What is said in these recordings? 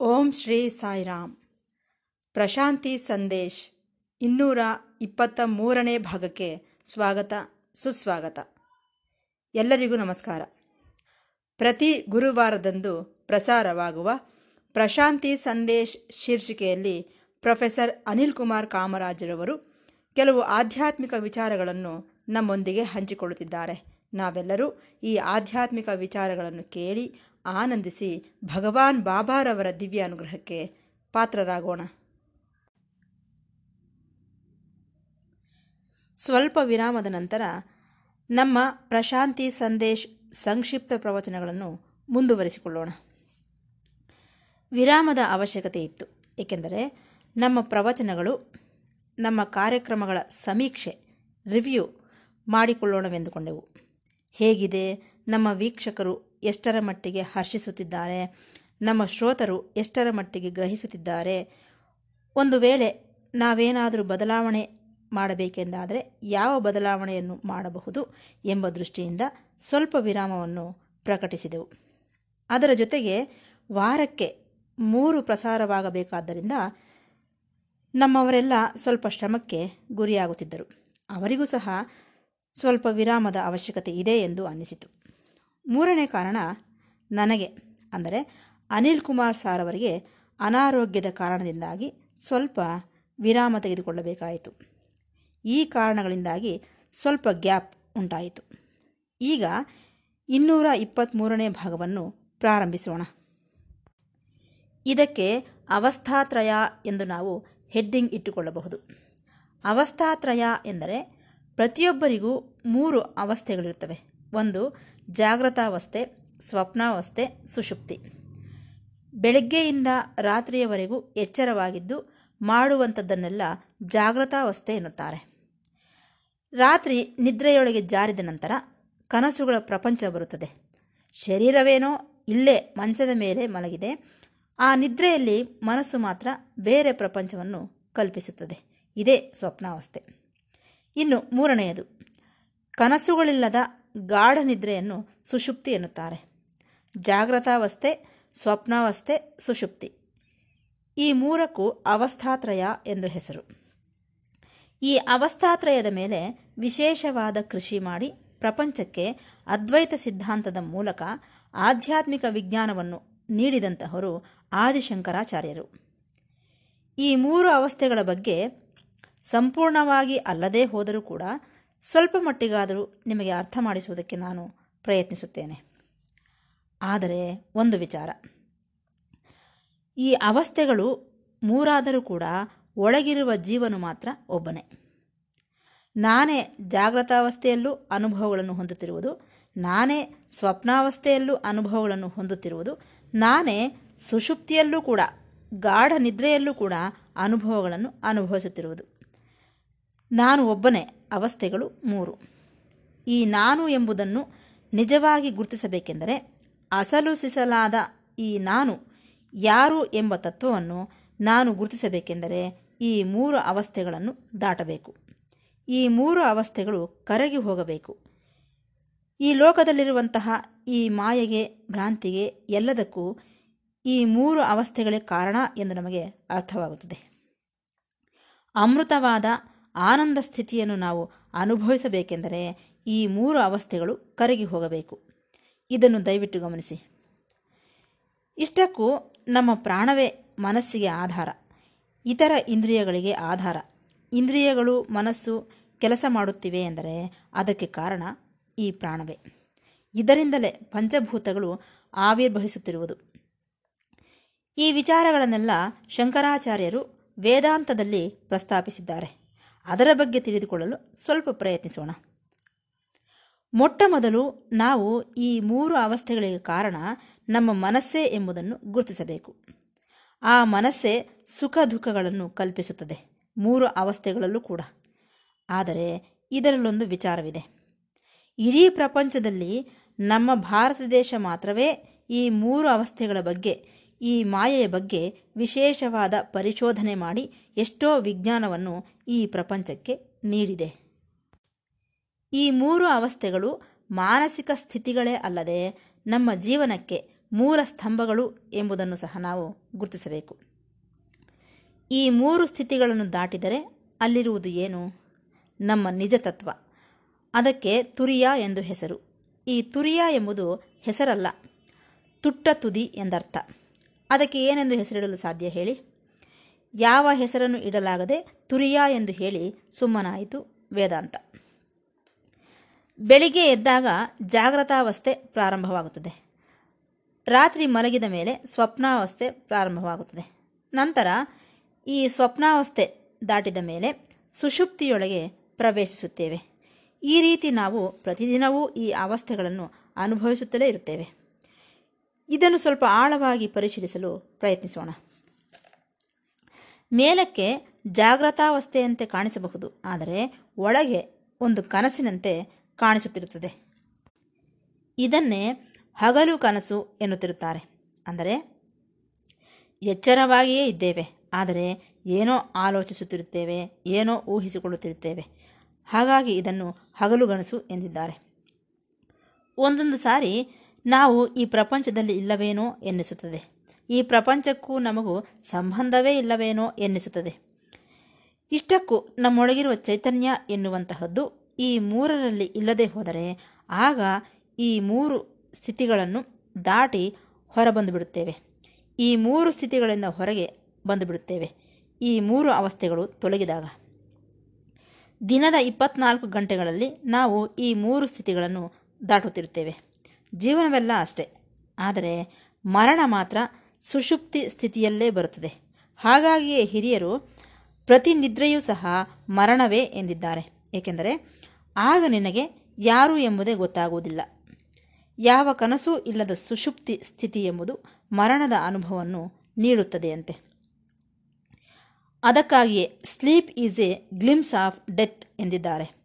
ಓಂ ಶ್ರೀ ಸಾಯಿರಾಮ್. ಪ್ರಶಾಂತಿ ಸಂದೇಶ್, ಇನ್ನೂರ ಇಪ್ಪತ್ತ ಮೂರನೇ ಭಾಗಕ್ಕೆ ಸ್ವಾಗತ, ಸುಸ್ವಾಗತ. ಎಲ್ಲರಿಗೂ ನಮಸ್ಕಾರ. ಪ್ರತಿ ಗುರುವಾರದಂದು ಪ್ರಸಾರವಾಗುವ ಪ್ರಶಾಂತಿ ಸಂದೇಶ್ ಶೀರ್ಷಿಕೆಯಲ್ಲಿ ಪ್ರೊಫೆಸರ್ ಅನಿಲ್ ಕುಮಾರ್ ಕಾಮರಾಜರವರು ಕೆಲವು ಆಧ್ಯಾತ್ಮಿಕ ವಿಚಾರಗಳನ್ನು ನಮ್ಮೊಂದಿಗೆ ಹಂಚಿಕೊಳ್ಳುತ್ತಿದ್ದಾರೆ. ನಾವೆಲ್ಲರೂ ಈ ಆಧ್ಯಾತ್ಮಿಕ ವಿಚಾರಗಳನ್ನು ಕೇಳಿ ಆನಂದಿಸಿ ಭಗವಾನ್ ಬಾಬಾರವರ ದಿವ್ಯ ಅನುಗ್ರಹಕ್ಕೆ ಪಾತ್ರರಾಗೋಣ. ಸ್ವಲ್ಪ ವಿರಾಮದ ನಂತರ ನಮ್ಮ ಪ್ರಶಾಂತಿ ಸಂದೇಶ್ ಸಂಕ್ಷಿಪ್ತ ಪ್ರವಚನಗಳನ್ನು ಮುಂದುವರಿಸಿಕೊಳ್ಳೋಣ. ವಿರಾಮದ ಅವಶ್ಯಕತೆ ಇತ್ತು. ಏಕೆಂದರೆ ನಮ್ಮ ಪ್ರವಚನಗಳು, ನಮ್ಮ ಕಾರ್ಯಕ್ರಮಗಳ ಸಮೀಕ್ಷೆ, ರಿವ್ಯೂ ಮಾಡಿಕೊಳ್ಳೋಣವೆಂದುಕೊಂಡೆವು. ಹೇಗಿದೆ? ನಮ್ಮ ವೀಕ್ಷಕರು ಎಷ್ಟರ ಮಟ್ಟಿಗೆ ಹರ್ಷಿಸುತ್ತಿದ್ದಾರೆ? ನಮ್ಮ ಶ್ರೋತರು ಎಷ್ಟರ ಮಟ್ಟಿಗೆ ಗ್ರಹಿಸುತ್ತಿದ್ದಾರೆ? ಒಂದು ವೇಳೆ ನಾವೇನಾದರೂ ಬದಲಾವಣೆ ಮಾಡಬೇಕೆಂದಾದರೆ ಯಾವ ಬದಲಾವಣೆಯನ್ನು ಮಾಡಬಹುದು ಎಂಬ ದೃಷ್ಟಿಯಿಂದ ಸ್ವಲ್ಪ ವಿರಾಮವನ್ನು ಪ್ರಕಟಿಸಿದೆವು. ಅದರ ಜೊತೆಗೆ ವಾರಕ್ಕೆ ಮೂರು ಪ್ರಸಾರವಾಗಬೇಕಾದ್ದರಿಂದ ನಮ್ಮವರೆಲ್ಲ ಸ್ವಲ್ಪ ಶ್ರಮಕ್ಕೆ ಗುರಿಯಾಗುತ್ತಿದ್ದರು. ಅವರಿಗೂ ಸಹ ಸ್ವಲ್ಪ ವಿರಾಮದ ಅವಶ್ಯಕತೆ ಇದೆ ಎಂದು ಅನ್ನಿಸಿತು. ಮೂರನೇ ಕಾರಣ ನನಗೆ, ಅಂದರೆ ಅನಿಲ್ ಕುಮಾರ್ ಸಾರ್ ಅವರಿಗೆ ಅನಾರೋಗ್ಯದ ಕಾರಣದಿಂದಾಗಿ ಸ್ವಲ್ಪ ವಿರಾಮ ತೆಗೆದುಕೊಳ್ಳಬೇಕಾಯಿತು. ಈ ಕಾರಣಗಳಿಂದಾಗಿ ಸ್ವಲ್ಪ ಗ್ಯಾಪ್ ಉಂಟಾಯಿತು. ಈಗ ಇನ್ನೂರ ಇಪ್ಪತ್ತ್ಮೂರನೇ ಭಾಗವನ್ನು ಪ್ರಾರಂಭಿಸೋಣ. ಇದಕ್ಕೆ ಅವಸ್ಥಾತ್ರಯ ಎಂದು ನಾವು ಹೆಡ್ಡಿಂಗ್ ಇಟ್ಟುಕೊಳ್ಳಬಹುದು. ಅವಸ್ಥಾತ್ರಯ ಎಂದರೆ ಪ್ರತಿಯೊಬ್ಬರಿಗೂ ಮೂರು ಅವಸ್ಥೆಗಳಿರ್ತವೆ ಒಂದು ಜಾಗೃತಾವಸ್ಥೆ ಸ್ವಪ್ನಾವಸ್ಥೆ, ಸುಷುಪ್ತಿ. ಬೆಳಗ್ಗೆಯಿಂದ ರಾತ್ರಿಯವರೆಗೂ ಎಚ್ಚರವಾಗಿದ್ದು ಮಾಡುವಂಥದ್ದನ್ನೆಲ್ಲ ಜಾಗೃತಾವಸ್ಥೆ ಎನ್ನುತ್ತಾರೆ. ರಾತ್ರಿ ನಿದ್ರೆಯೊಳಗೆ ಜಾರಿದ ನಂತರ ಕನಸುಗಳ ಪ್ರಪಂಚ ಬರುತ್ತದೆ. ಶರೀರವೇನೋ ಇಲ್ಲೇ ಮಂಚದ ಮೇಲೆ ಮಲಗಿದೆ. ಆ ನಿದ್ರೆಯಲ್ಲಿ ಮನಸ್ಸು ಮಾತ್ರ ಬೇರೆ ಪ್ರಪಂಚವನ್ನು ಕಲ್ಪಿಸುತ್ತದೆ. ಇದೇ ಸ್ವಪ್ನಾವಸ್ಥೆ. ಇನ್ನು ಮೂರನೆಯದು, ಕನಸುಗಳಿಲ್ಲದ ಗಾಢ ನಿದ್ರೆಯನ್ನು ಸುಷುಪ್ತಿ ಎನ್ನುತ್ತಾರೆ. ಜಾಗೃತಾವಸ್ಥೆ ಸ್ವಪ್ನಾವಸ್ಥೆ, ಸುಷುಪ್ತಿ. ಈ ಮೂರಕ್ಕೂ ಅವಸ್ಥಾತ್ರಯ ಎಂದು ಹೆಸರು. ಈ ಅವಸ್ಥಾತ್ರಯದ ಮೇಲೆ ವಿಶೇಷವಾದ ಕೃಷಿ ಮಾಡಿ ಪ್ರಪಂಚಕ್ಕೆ ಅದ್ವೈತ ಸಿದ್ಧಾಂತದ ಮೂಲಕ ಆಧ್ಯಾತ್ಮಿಕ ವಿಜ್ಞಾನವನ್ನು ನೀಡಿದಂತಹವರು ಆದಿಶಂಕರಾಚಾರ್ಯರು. ಈ ಮೂರು ಅವಸ್ಥೆಗಳ ಬಗ್ಗೆ ಸಂಪೂರ್ಣವಾಗಿ ಅಲ್ಲದೇ ಹೋದರೂ ಕೂಡ ಸ್ವಲ್ಪ ಮಟ್ಟಿಗಾದರೂ ನಿಮಗೆ ಅರ್ಥ ಮಾಡಿಸುವುದಕ್ಕೆ ನಾನು ಪ್ರಯತ್ನಿಸುತ್ತೇನೆ. ಆದರೆ ಒಂದು ವಿಚಾರ. ಈ ಅವಸ್ಥೆಗಳು ಮೂರಾದರೂ ಕೂಡ ಒಳಗಿರುವ ಜೀವನು ಮಾತ್ರ ಒಬ್ಬನೇ. ನಾನೇ ಜಾಗೃತಾವಸ್ಥೆಯಲ್ಲೂ ಅನುಭವಗಳನ್ನು ಹೊಂದುತ್ತಿರುವುದು, ನಾನೇ ಸ್ವಪ್ನಾವಸ್ಥೆಯಲ್ಲೂ ಅನುಭವಗಳನ್ನು ಹೊಂದುತ್ತಿರುವುದು, ನಾನೇ ಸುಷುಪ್ತಿಯಲ್ಲೂ ಕೂಡ, ಗಾಢ ನಿದ್ರೆಯಲ್ಲೂ ಕೂಡ ಅನುಭವಗಳನ್ನು ಅನುಭವಿಸುತ್ತಿರುವುದು. ನಾನು ಒಬ್ಬನೇ. ಅವಸ್ಥೆಗಳು ಮೂರು. ಈ ನಾನು ಎಂಬುದನ್ನು ನಿಜವಾಗಿ ಗುರುತಿಸಬೇಕೆಂದರೆ ಅಸಲು ಸಿಸಲಾದ ಈ ನಾನು ಯಾರು ಎಂಬ ತತ್ವವನ್ನು ನಾನು ಗುರುತಿಸಬೇಕೆಂದರೆ ಈ ಮೂರು ಅವಸ್ಥೆಗಳನ್ನು ದಾಟಬೇಕು. ಈ ಮೂರು ಅವಸ್ಥೆಗಳು ಕರಗಿ ಹೋಗಬೇಕು. ಈ ಲೋಕದಲ್ಲಿರುವಂತಹ ಈ ಮಾಯೆಗೆ, ಭ್ರಾಂತಿಗೆ ಎಲ್ಲದಕ್ಕೂ ಈ ಮೂರು ಅವಸ್ಥೆಗಳೇ ಕಾರಣ ಎಂದು ನಮಗೆ ಅರ್ಥವಾಗುತ್ತದೆ. ಅಮೃತವಾದ ಆನಂದ ಸ್ಥಿತಿಯನ್ನು ನಾವು ಅನುಭವಿಸಬೇಕೆಂದರೆ ಈ ಮೂರು ಅವಸ್ಥೆಗಳು ಕರಗಿ ಹೋಗಬೇಕು. ಇದನ್ನು ದಯವಿಟ್ಟು ಗಮನಿಸಿ. ಇಷ್ಟಕ್ಕೂ ನಮ್ಮ ಪ್ರಾಣವೇ ಮನಸ್ಸಿಗೆ ಆಧಾರ. ಇತರ ಇಂದ್ರಿಯಗಳಿಗೆ ಆಧಾರ. ಇಂದ್ರಿಯಗಳು, ಮನಸ್ಸು ಕೆಲಸ ಮಾಡುತ್ತಿವೆ ಎಂದರೆ ಅದಕ್ಕೆ ಕಾರಣ ಈ ಪ್ರಾಣವೇ. ಇದರಿಂದಲೇ ಪಂಚಭೂತಗಳು ಆವಿರ್ಭವಿಸುತ್ತಿರುವುದು. ಈ ವಿಚಾರಗಳನ್ನೆಲ್ಲ ಶಂಕರಾಚಾರ್ಯರು ವೇದಾಂತದಲ್ಲಿ ಪ್ರಸ್ತಾಪಿಸಿದ್ದಾರೆ. ಅದರ ಬಗ್ಗೆ ತಿಳಿದುಕೊಳ್ಳಲು ಸ್ವಲ್ಪ ಪ್ರಯತ್ನಿಸೋಣ. ಮೊಟ್ಟ ಮೊದಲು ನಾವು ಈ ಮೂರು ಅವಸ್ಥೆಗಳಿಗೆ ಕಾರಣ ನಮ್ಮ ಮನಸ್ಸೇ ಎಂಬುದನ್ನು ಗುರುತಿಸಬೇಕು. ಆ ಮನಸ್ಸೇ ಸುಖ ದುಃಖಗಳನ್ನು ಕಲ್ಪಿಸುತ್ತದೆ, ಮೂರು ಅವಸ್ಥೆಗಳಲ್ಲೂ ಕೂಡ. ಆದರೆ ಇದರಲ್ಲೊಂದು ವಿಚಾರವಿದೆ. ಇಡೀ ಪ್ರಪಂಚದಲ್ಲಿ ನಮ್ಮ ಭಾರತ ದೇಶ ಮಾತ್ರವೇ ಈ ಮೂರು ಅವಸ್ಥೆಗಳ ಬಗ್ಗೆ ಈ ಮಾಯೆಯ ಬಗ್ಗೆ ವಿಶೇಷವಾದ ಪರಿಶೋಧನೆ ಮಾಡಿ ಎಷ್ಟೋ ವಿಜ್ಞಾನವನ್ನು ಈ ಪ್ರಪಂಚಕ್ಕೆ ನೀಡಿದೆ. ಈ ಮೂರು ಅವಸ್ಥೆಗಳು ಮಾನಸಿಕ ಸ್ಥಿತಿಗಳೇ ಅಲ್ಲದೆ ನಮ್ಮ ಜೀವನಕ್ಕೆ ಮೂಲ ಸ್ತಂಭಗಳು ಎಂಬುದನ್ನು ಸಹ ನಾವು ಗುರುತಿಸಬೇಕು. ಈ ಮೂರು ಸ್ಥಿತಿಗಳನ್ನು ದಾಟಿದರೆ ಅಲ್ಲಿರುವುದು ಏನು? ನಮ್ಮ ನಿಜ ತತ್ವ. ಅದಕ್ಕೆ ತುರಿಯ ಎಂದು ಹೆಸರು. ಈ ತುರಿಯ ಎಂಬುದು ಹೆಸರಲ್ಲ ತುಟ್ಟ ತುದಿ ಎಂದರ್ಥ. ಅದಕ್ಕೆ ಏನೆಂದು ಹೆಸರಿಡಲು ಸಾಧ್ಯ ಹೇಳಿ. ಯಾವ ಹೆಸರನ್ನು ಇಡಲಾಗದೆ ತುರಿಯ ಎಂದು ಹೇಳಿ ಸುಮ್ಮನಾಯಿತು ವೇದಾಂತ. ಬೆಳಿಗ್ಗೆ ಎದ್ದಾಗ ಜಾಗ್ರತಾವಸ್ಥೆ ಪ್ರಾರಂಭವಾಗುತ್ತದೆ. ರಾತ್ರಿ ಮಲಗಿದ ಮೇಲೆ ಸ್ವಪ್ನಾವಸ್ಥೆ ಪ್ರಾರಂಭವಾಗುತ್ತದೆ. ನಂತರ ಈ ಸ್ವಪ್ನಾವಸ್ಥೆ ದಾಟಿದ ಮೇಲೆ ಸುಷುಪ್ತಿಯೊಳಗೆ ಪ್ರವೇಶಿಸುತ್ತೇವೆ. ಈ ರೀತಿ ನಾವು ಪ್ರತಿದಿನವೂ ಈ ಅವಸ್ಥೆಗಳನ್ನು ಅನುಭವಿಸುತ್ತಲೇ ಇರುತ್ತೇವೆ. ಇದನ್ನು ಸ್ವಲ್ಪ ಆಳವಾಗಿ ಪರಿಶೀಲಿಸಲು ಪ್ರಯತ್ನಿಸೋಣ. ಮೇಲಕ್ಕೆ ಜಾಗ್ರತಾವಸ್ಥೆಯಂತೆ ಕಾಣಿಸಬಹುದು, ಆದರೆ ಒಳಗೆ ಒಂದು ಕನಸಿನಂತೆ ಕಾಣಿಸುತ್ತಿರುತ್ತದೆ. ಇದನ್ನೇ ಹಗಲು ಕನಸು ಎನ್ನುತ್ತಿರುತ್ತಾರೆ. ಅಂದರೆ, ಎಚ್ಚರವಾಗಿಯೇ ಇದ್ದೇವೆ, ಆದರೆ ಏನೋ ಆಲೋಚಿಸುತ್ತಿರುತ್ತೇವೆ, ಏನೋ ಊಹಿಸಿಕೊಳ್ಳುತ್ತಿರುತ್ತೇವೆ. ಹಾಗಾಗಿ ಇದನ್ನು ಹಗಲು ಕನಸು ಎಂದಿದ್ದಾರೆ. ಒಂದೊಂದು ಸಾರಿ ನಾವು ಈ ಪ್ರಪಂಚದಲ್ಲಿ ಇಲ್ಲವೇನೋ ಎನ್ನಿಸುತ್ತದೆ. ಈ ಪ್ರಪಂಚಕ್ಕೂ ನಮಗೂ ಸಂಬಂಧವೇ ಇಲ್ಲವೇನೋ ಎನ್ನಿಸುತ್ತದೆ. ಇಷ್ಟಕ್ಕೂ ನಮ್ಮೊಳಗಿರುವ ಚೈತನ್ಯ ಎನ್ನುವಂತಹದ್ದು ಈ ಮೂರರಲ್ಲಿ ಇಲ್ಲದೆ ಹೋದರೆ ಆಗ ಈ ಮೂರು ಸ್ಥಿತಿಗಳನ್ನು ದಾಟಿ ಹೊರಬಂದು ಬಿಡುತ್ತೇವೆ ಈ ಮೂರು ಸ್ಥಿತಿಗಳಿಂದ ಹೊರಗೆ ಬಂದು ಬಿಡುತ್ತೇವೆ ಈ ಮೂರು ಅವಸ್ಥೆಗಳು ತೊಲಗಿದಾಗ. ದಿನದ ಇಪ್ಪತ್ನಾಲ್ಕು ಗಂಟೆಗಳಲ್ಲಿ ನಾವು ಈ ಮೂರು ಸ್ಥಿತಿಗಳನ್ನು ದಾಟುತ್ತಿರುತ್ತೇವೆ. ಜೀವನವೆಲ್ಲ ಅಷ್ಟೆ. ಆದರೆ ಮರಣ ಮಾತ್ರ ಸುಷುಪ್ತಿ ಸ್ಥಿತಿಯಲ್ಲೇ ಬರುತ್ತದೆ. ಹಾಗಾಗಿಯೇ ಹಿರಿಯರು ಪ್ರತಿ ನಿದ್ರೆಯೂ ಸಹ ಮರಣವೇ ಎಂದಿದ್ದಾರೆ. ಏಕೆಂದರೆ ಆಗ ನಿನಗೆ ಯಾರು ಎಂಬುದೇ ಗೊತ್ತಾಗುವುದಿಲ್ಲ. ಯಾವ ಕನಸೂ ಇಲ್ಲದ ಸುಷುಪ್ತಿ ಸ್ಥಿತಿ ಎಂಬುದು ಮರಣದ ಅನುಭವವನ್ನು ನೀಡುತ್ತದೆಯಂತೆ. ಅದಕ್ಕಾಗಿಯೇ sleep is a glimpse of death ಎಂದಿದ್ದಾರೆ.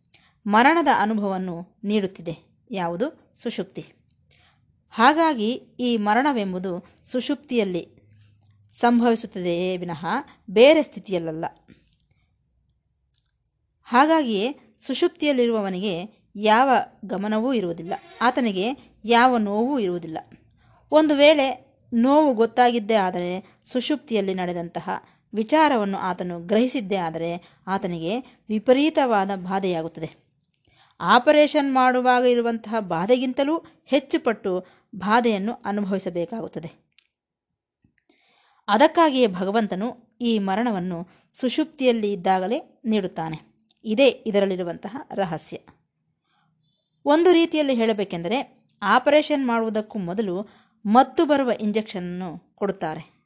ಮರಣದ ಅನುಭವವನ್ನು ನೀಡುತ್ತಿದೆ. ಯಾವುದು ಸುಷುಪ್ತಿ? ಹಾಗಾಗಿ ಈ ಮರಣವೆಂಬುದು ಸುಷುಪ್ತಿಯಲ್ಲಿ ಸಂಭವಿಸುತ್ತದೆಯೇ ವಿನಃ ಬೇರೆ ಸ್ಥಿತಿಯಲ್ಲ ಹಾಗಾಗಿಯೇ ಸುಷುಪ್ತಿಯಲ್ಲಿರುವವನಿಗೆ ಯಾವ ಗಮನವೂ ಇರುವುದಿಲ್ಲ. ಆತನಿಗೆ ಯಾವ ನೋವೂ ಇರುವುದಿಲ್ಲ. ಒಂದು ವೇಳೆ ನೋವು ಗೊತ್ತಾಗಿದ್ದೇ ಆದರೆ ಸುಷುಪ್ತಿಯಲ್ಲಿ ನಡೆದಂತಹ ವಿಚಾರವನ್ನು ಆತನು ಗ್ರಹಿಸಿದ್ದೇ ಆದರೆ ಆತನಿಗೆ ವಿಪರೀತವಾದ ಬಾಧೆಯಾಗುತ್ತದೆ. ಆಪರೇಷನ್ ಮಾಡುವಾಗ ಇರುವಂತಹ ಬಾಧೆಗಿಂತಲೂ ಹೆಚ್ಚು ಪಟ್ಟು ಬಾಧೆಯನ್ನು ಅನುಭವಿಸಬೇಕಾಗುತ್ತದೆ. ಅದಕ್ಕಾಗಿಯೇ ಭಗವಂತನು ಈ ಮರಣವನ್ನು ಸುಷುಪ್ತಿಯಲ್ಲಿ ಇದ್ದಾಗಲೇ ನೀಡುತ್ತಾನೆ. ಇದೇ ಇದರಲ್ಲಿರುವಂತಹ ರಹಸ್ಯ. ಒಂದು ರೀತಿಯಲ್ಲಿ ಹೇಳಬೇಕೆಂದರೆ, ಆಪರೇಷನ್ ಮಾಡುವುದಕ್ಕೂ ಮೊದಲು ಮತ್ತು ಬರುವ ಇಂಜೆಕ್ಷನನ್ನು ಕೊಡುತ್ತಾರೆ.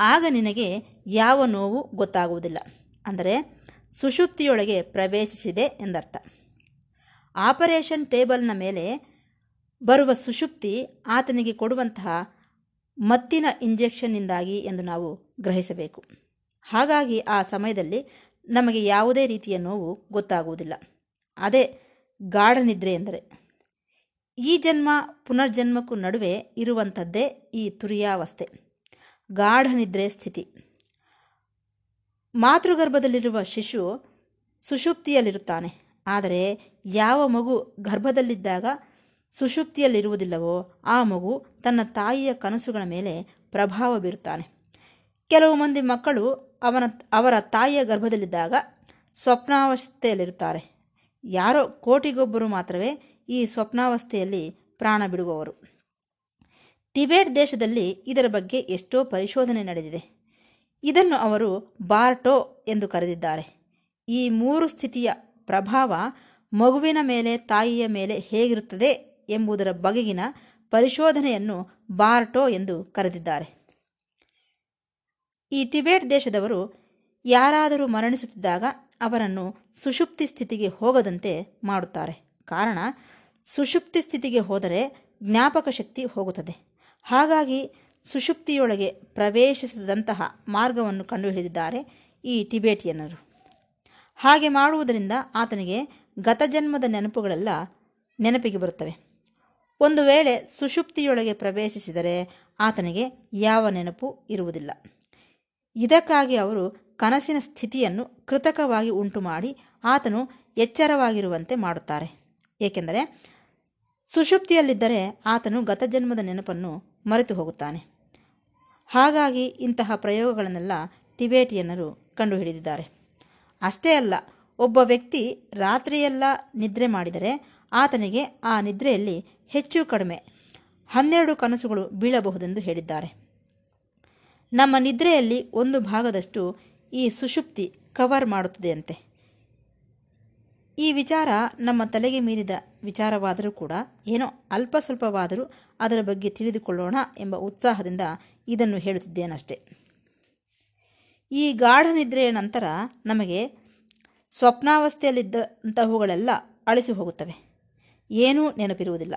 ಆಗ ನಿನಗೆ ಯಾವ ನೋವು ಗೊತ್ತಾಗುವುದಿಲ್ಲ. ಅಂದರೆ, ಸುಷುಪ್ತಿಯೊಳಗೆ ಪ್ರವೇಶಿಸಿದೆ ಎಂದರ್ಥ. ಆಪರೇಷನ್ ಟೇಬಲ್ನ ಮೇಲೆ ಬರುವ ಸುಷುಪ್ತಿ ಆತನಿಗೆ ಕೊಡುವಂತಹ ಮತ್ತಿನ ಇಂಜೆಕ್ಷನ್ನಿಂದಾಗಿ ಎಂದು ನಾವು ಗ್ರಹಿಸಬೇಕು. ಹಾಗಾಗಿ ಆ ಸಮಯದಲ್ಲಿ ನಮಗೆ ಯಾವುದೇ ರೀತಿಯ ನೋವು ಗೊತ್ತಾಗುವುದಿಲ್ಲ. ಅದೇ ಗಾಢನಿದ್ರೆ ಎಂದರೆ, ಈ ಜನ್ಮ ಪುನರ್ಜನ್ಮಕ್ಕೂ ನಡುವೆ ಇರುವಂಥದ್ದೇ ಈ ತುರಿಯಾವಸ್ಥೆ. ಗಾಢನಿದ್ರೆ ಸ್ಥಿತಿ. ಮಾತೃಗರ್ಭದಲ್ಲಿರುವ ಶಿಶು ಸುಷುಪ್ತಿಯಲ್ಲಿರುತ್ತಾನೆ. ಆದರೆ ಯಾವ ಮಗು ಗರ್ಭದಲ್ಲಿದ್ದಾಗ ಸುಷುಪ್ತಿಯಲ್ಲಿರುವುದಿಲ್ಲವೋ ಆ ಮಗು ತನ್ನ ತಾಯಿಯ ಕನಸುಗಳ ಮೇಲೆ ಪ್ರಭಾವ ಬೀರುತ್ತಾನೆ. ಕೆಲವು ಮಂದಿ ಮಕ್ಕಳು ಅವನ, ಅವರ ತಾಯಿಯ ಗರ್ಭದಲ್ಲಿದ್ದಾಗ ಸ್ವಪ್ನಾವಸ್ಥೆಯಲ್ಲಿರುತ್ತಾರೆ. ಯಾರೋ ಕೋಟಿಗೊಬ್ಬರು ಮಾತ್ರವೇ ಈ ಸ್ವಪ್ನಾವಸ್ಥೆಯಲ್ಲಿ ಪ್ರಾಣ ಬಿಡುವವರು. ಟಿಬೇಟ್ ದೇಶದಲ್ಲಿ ಇದರ ಬಗ್ಗೆ ಎಷ್ಟೋ ಪರಿಶೋಧನೆ ನಡೆದಿದೆ. ಇದನ್ನು ಅವರು ಬಾರ್ಟೋ ಎಂದು ಕರೆದಿದ್ದಾರೆ. ಈ ಮೂರು ಸ್ಥಿತಿಯ ಪ್ರಭಾವ ಮಗುವಿನ ಮೇಲೆ, ತಾಯಿಯ ಮೇಲೆ ಹೇಗಿರುತ್ತದೆ? ಎಂಬುದರ ಬಗೆಗಿನ ಪರಿಶೋಧನೆಯನ್ನು ಬಾರ್ಟೋ ಎಂದು ಕರೆದಿದ್ದಾರೆ. ಈ ಟಿಬೇಟ್ ದೇಶದವರು ಯಾರಾದರೂ ಮರಣಿಸುತ್ತಿದ್ದಾಗ ಅವರನ್ನು ಸುಷುಪ್ತಿ ಸ್ಥಿತಿಗೆ ಹೋಗದಂತೆ ಮಾಡುತ್ತಾರೆ. ಕಾರಣ, ಸುಷುಪ್ತಿ ಸ್ಥಿತಿಗೆ ಹೋದರೆ ಜ್ಞಾಪಕ ಶಕ್ತಿ ಹೋಗುತ್ತದೆ. ಹಾಗಾಗಿ ಸುಷುಪ್ತಿಯೊಳಗೆ ಪ್ರವೇಶಿಸದಂತಹ ಮಾರ್ಗವನ್ನು ಕಂಡುಹಿಡಿದಿದ್ದಾರೆ ಈ ಟಿಬೇಟಿಯನ್ನರು. ಹಾಗೆ ಮಾಡುವುದರಿಂದ ಆತನಿಗೆ ಗತಜನ್ಮದ ನೆನಪುಗಳೆಲ್ಲ ನೆನಪಿಗೆ ಬರುತ್ತವೆ. ಒಂದು ವೇಳೆ ಸುಷುಪ್ತಿಯೊಳಗೆ ಪ್ರವೇಶಿಸಿದರೆ ಆತನಿಗೆ ಯಾವ ನೆನಪು ಇರುವುದಿಲ್ಲ. ಇದಕ್ಕಾಗಿ ಅವರು ಕನಸಿನ ಸ್ಥಿತಿಯನ್ನು ಕೃತಕವಾಗಿ ಉಂಟು ಮಾಡಿ ಆತನು ಎಚ್ಚರವಾಗಿರುವಂತೆ ಮಾಡುತ್ತಾರೆ. ಏಕೆಂದರೆ ಸುಷುಪ್ತಿಯಲ್ಲಿದ್ದರೆ ಆತನು ಗತಜನ್ಮದ ನೆನಪನ್ನು ಮರೆತು ಹೋಗುತ್ತಾನೆ. ಹಾಗಾಗಿ ಇಂತಹ ಪ್ರಯೋಗಗಳನ್ನೆಲ್ಲ ಟಿಬೇಟಿಯನ್ನರು ಕಂಡುಹಿಡಿದಿದ್ದಾರೆ. ಅಷ್ಟೇ ಅಲ್ಲ, ಒಬ್ಬ ವ್ಯಕ್ತಿ ರಾತ್ರಿಯೆಲ್ಲ ನಿದ್ರೆ ಮಾಡಿದರೆ ಆತನಿಗೆ ಆ ನಿದ್ರೆಯಲ್ಲಿ ಹೆಚ್ಚು ಕಡಿಮೆ ಹನ್ನೆರಡು ಕನಸುಗಳು ಬೀಳಬಹುದೆಂದು ಹೇಳಿದ್ದಾರೆ. ನಮ್ಮ ನಿದ್ರೆಯಲ್ಲಿ ಒಂದು ಭಾಗದಷ್ಟು ಈ ಸುಷುಪ್ತಿ ಕವರ್ ಮಾಡುತ್ತದೆಯಂತೆ. ಈ ವಿಚಾರ ನಮ್ಮ ತಲೆಗೆ ಮೀರಿದ ವಿಚಾರವಾದರೂ ಕೂಡ ಏನೋ ಅಲ್ಪ ಸ್ವಲ್ಪವಾದರೂ ಅದರ ಬಗ್ಗೆ ತಿಳಿದುಕೊಳ್ಳೋಣ ಎಂಬ ಉತ್ಸಾಹದಿಂದ ಇದನ್ನು ಹೇಳುತ್ತಿದ್ದೇನಷ್ಟೆ. ಈ ಗಾಢ ನಿದ್ರೆಯ ನಂತರ ನಮಗೆ ಸ್ವಪ್ನಾವಸ್ಥೆಯಲ್ಲಿದ್ದಂತಹವುಗಳೆಲ್ಲ ಅಳಿಸಿ ಹೋಗುತ್ತವೆ. ಏನೂ ನೆನಪಿರುವುದಿಲ್ಲ.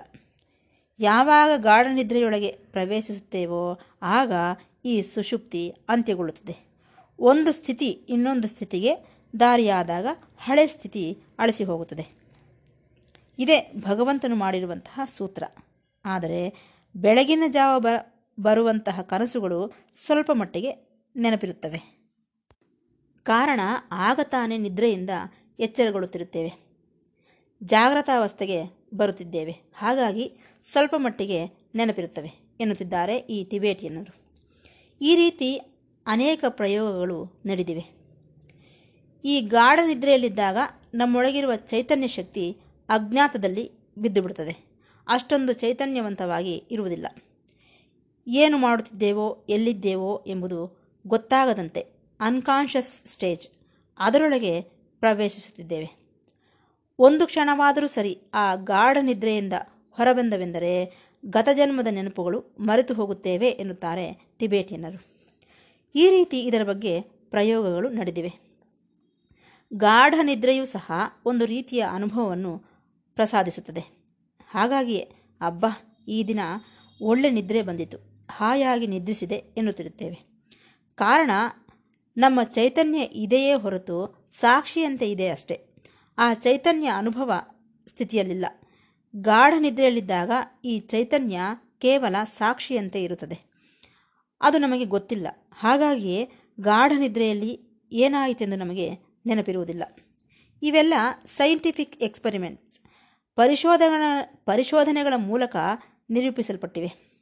ಯಾವಾಗ ಗಾಢ ನಿದ್ರೆಯೊಳಗೆ ಪ್ರವೇಶಿಸುತ್ತೇವೋ ಆಗ ಈ ಸುಷುಪ್ತಿ ಅಂತ್ಯಗೊಳ್ಳುತ್ತದೆ. ಒಂದು ಸ್ಥಿತಿ ಇನ್ನೊಂದು ಸ್ಥಿತಿಗೆ ದಾರಿಯಾದಾಗ ಹಳೆ ಸ್ಥಿತಿ ಅಳಿಸಿ ಹೋಗುತ್ತದೆ. ಇದೇ ಭಗವಂತನು ಮಾಡಿರುವಂತಹ ಸೂತ್ರ. ಆದರೆ ಬೆಳಗಿನ ಜಾವ ಬ, ಬರುವಂತಹ ಕನಸುಗಳು ಸ್ವಲ್ಪ ಮಟ್ಟಿಗೆ ನೆನಪಿರುತ್ತವೆ. ಕಾರಣ ಆಗ ತಾನೇ ನಿದ್ರೆಯಿಂದ ಎಚ್ಚರಗೊಳ್ಳುತ್ತಿರುತ್ತೇವೆ. ಜಾಗ್ರತಾವಸ್ಥೆಗೆ ಬರುತ್ತಿದ್ದೇವೆ. ಹಾಗಾಗಿ ಸ್ವಲ್ಪ ಮಟ್ಟಿಗೆ ನೆನಪಿರುತ್ತವೆ ಎನ್ನುತ್ತಿದ್ದಾರೆ ಈ ಟಿಬೇಟಿಯನ್ನರು. ಈ ರೀತಿ ಅನೇಕ ಪ್ರಯೋಗಗಳು ನಡೆದಿವೆ. ಈ ಗಾಢ ನಿದ್ರೆಯಲ್ಲಿದ್ದಾಗ ನಮ್ಮೊಳಗಿರುವ ಚೈತನ್ಯ ಶಕ್ತಿ ಅಜ್ಞಾತದಲ್ಲಿ ಬಿದ್ದುಬಿಡುತ್ತದೆ. ಅಷ್ಟೊಂದು ಚೈತನ್ಯವಂತವಾಗಿ ಇರುವುದಿಲ್ಲ. ಏನು ಮಾಡುತ್ತಿದ್ದೇವೋ, ಎಲ್ಲಿದ್ದೇವೋ ಎಂಬುದು ಗೊತ್ತಾಗದಂತೆ ಅನ್ಕಾನ್ಷಿಯಸ್ ಸ್ಟೇಜ್ ಅದರೊಳಗೆ ಪ್ರವೇಶಿಸುತ್ತಿದ್ದೇವೆ. ಒಂದು ಕ್ಷಣವಾದರೂ ಸರಿ ಆ ಗಾಢ ನಿದ್ರೆಯಿಂದ ಹೊರಬಂದವೆಂದರೆ ಗತಜನ್ಮದ ನೆನಪುಗಳು ಮರೆತು ಹೋಗುತ್ತೇವೆ ಎನ್ನುತ್ತಾರೆ ಟಿಬೇಟಿಯನರು ಈ ರೀತಿ ಇದರ ಬಗ್ಗೆ ಪ್ರಯೋಗಗಳು ನಡೆದಿವೆ. ಗಾಢ ನಿದ್ರೆಯೂ ಸಹ ಒಂದು ರೀತಿಯ ಅನುಭವವನ್ನು ಪ್ರಸಾದಿಸುತ್ತದೆ. ಹಾಗಾಗಿಯೇ, ಅಬ್ಬಾ, ಈ ದಿನ ಒಳ್ಳೆ ನಿದ್ರೆ ಬಂದಿತು. ಹಾಯಾಗಿ ನಿದ್ರಿಸಿದೆ ಎನ್ನುತ್ತಿರುತ್ತೇವೆ. ಕಾರಣ, ನಮ್ಮ ಚೈತನ್ಯ ಇದೆಯೇ ಹೊರತು ಸಾಕ್ಷಿಯಂತೆ ಇದೆ ಅಷ್ಟೆ. ಆ ಚೈತನ್ಯ ಅನುಭವ ಸ್ಥಿತಿಯಲ್ಲಿಲ್ಲ. ಗಾಢ ನಿದ್ರೆಯಲ್ಲಿದ್ದಾಗ ಈ ಚೈತನ್ಯ ಕೇವಲ ಸಾಕ್ಷಿಯಂತೆ ಇರುತ್ತದೆ. ಅದು ನಮಗೆ ಗೊತ್ತಿಲ್ಲ. ಹಾಗಾಗಿಯೇ ಗಾಢ ನಿದ್ರೆಯಲ್ಲಿ ಏನಾಯಿತೆಂದು ನಮಗೆ ನೆನಪಿರುವುದಿಲ್ಲ. ಇವೆಲ್ಲ ಸೈಂಟಿಫಿಕ್ ಎಕ್ಸ್ಪೆರಿಮೆಂಟ್ಸ್. ಪರಿಶೋಧನ ಪರಿಶೋಧನೆಗಳ ಮೂಲಕ ನಿರೂಪಿಸಲ್ಪಟ್ಟಿವೆ.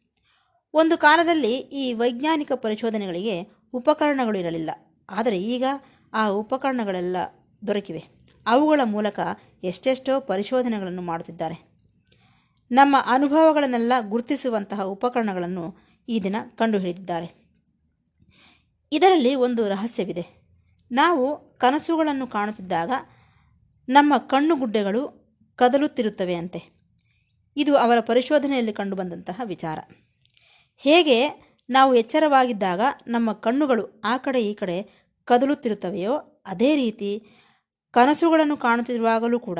ಒಂದು ಕಾಲದಲ್ಲಿ ಈ ವೈಜ್ಞಾನಿಕ ಪರಿಶೋಧನೆಗಳಿಗೆ ಉಪಕರಣಗಳು ಇರಲಿಲ್ಲ. ಆದರೆ ಈಗ ಆ ಉಪಕರಣಗಳೆಲ್ಲ ದೊರಕಿವೆ. ಅವುಗಳ ಮೂಲಕ ಎಷ್ಟೆಷ್ಟೋ ಪರಿಶೋಧನೆಗಳನ್ನು ಮಾಡುತ್ತಿದ್ದಾರೆ. ನಮ್ಮ ಅನುಭವಗಳನ್ನೆಲ್ಲ ಗುರುತಿಸುವಂತಹ ಉಪಕರಣಗಳನ್ನು ಈ ದಿನ ಕಂಡುಹಿಡಿದಿದ್ದಾರೆ. ಇದರಲ್ಲಿ ಒಂದು ರಹಸ್ಯವಿದೆ. ನಾವು ಕನಸುಗಳನ್ನು ಕಾಣುತ್ತಿದ್ದಾಗ ನಮ್ಮ ಕಣ್ಣುಗುಡ್ಡೆಗಳು ಕದಲುತ್ತಿರುತ್ತವೆ ಅಂತೆ ಇದು ಅವರ ಪರಿಶೋಧನೆಯಲ್ಲಿ ಕಂಡುಬಂದಂತಹ ವಿಚಾರ. ಹೇಗೆ ನಾವು ಎಚ್ಚರವಾಗಿದ್ದಾಗ ನಮ್ಮ ಕಣ್ಣುಗಳು ಆ ಕಡೆ ಈ ಕಡೆ ಕದಲುತ್ತಿರುತ್ತವೆಯೋ ಅದೇ ರೀತಿ ಕನಸುಗಳನ್ನು ಕಾಣುತ್ತಿರುವಾಗಲೂ ಕೂಡ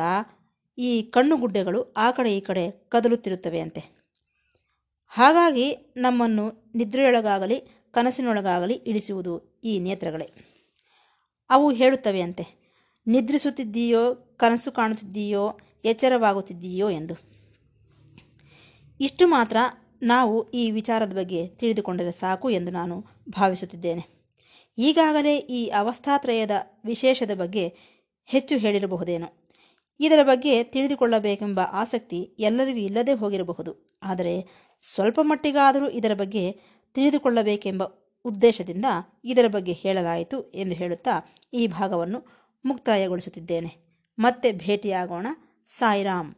ಈ ಕಣ್ಣುಗುಡ್ಡೆಗಳು ಆ ಕಡೆ ಈ ಕಡೆ ಕದಲುತ್ತಿರುತ್ತವೆ ಅಂತೆ. ಹಾಗಾಗಿ ನಮ್ಮನ್ನು ನಿದ್ರೆಯೊಳಗಾಗಲಿ, ಕನಸಿನೊಳಗಾಗಲಿ ಇಳಿಸುವುದು ಈ ನೇತ್ರಗಳೇ. ಅವು ಹೇಳುತ್ತವೆ ಅಂತೆ, ನಿದ್ರಿಸುತ್ತಿದ್ದೀಯೋ, ಕನಸು ಕಾಣುತ್ತಿದ್ದೀಯೋ, ಎಚ್ಚರವಾಗುತ್ತಿದ್ದೀಯೋ ಎಂದು. ಇಷ್ಟು ಮಾತ್ರ ನಾವು ಈ ವಿಚಾರದ ಬಗ್ಗೆ ತಿಳಿದುಕೊಂಡರೆ ಸಾಕು ಎಂದು ನಾನು ಭಾವಿಸುತ್ತಿದ್ದೇನೆ. ಈಗಾಗಲೇ ಈ ಅವಸ್ಥಾತ್ರಯದ ವಿಶೇಷದ ಬಗ್ಗೆ ಹೆಚ್ಚು ಹೇಳಿರಬಹುದೇನೋ. ಇದರ ಬಗ್ಗೆ ತಿಳಿದುಕೊಳ್ಳಬೇಕೆಂಬ ಆಸಕ್ತಿ ಎಲ್ಲರಿಗೂ ಇಲ್ಲದೆ ಹೋಗಿರಬಹುದು. ಆದರೆ ಸ್ವಲ್ಪ ಮಟ್ಟಿಗಾದರೂ ಇದರ ಬಗ್ಗೆ ತಿಳಿದುಕೊಳ್ಳಬೇಕೆಂಬ ಉದ್ದೇಶದಿಂದ ಇದರ ಬಗ್ಗೆ ಹೇಳಲಾಯಿತು ಎಂದು ಹೇಳುತ್ತಾ ಈ ಭಾಗವನ್ನು ಮುಕ್ತಾಯಗೊಳಿಸುತ್ತಿದ್ದೇನೆ. ಮತ್ತೆ ಭೇಟಿಯಾಗೋಣ. ಸಾಯಿರಾಮ್.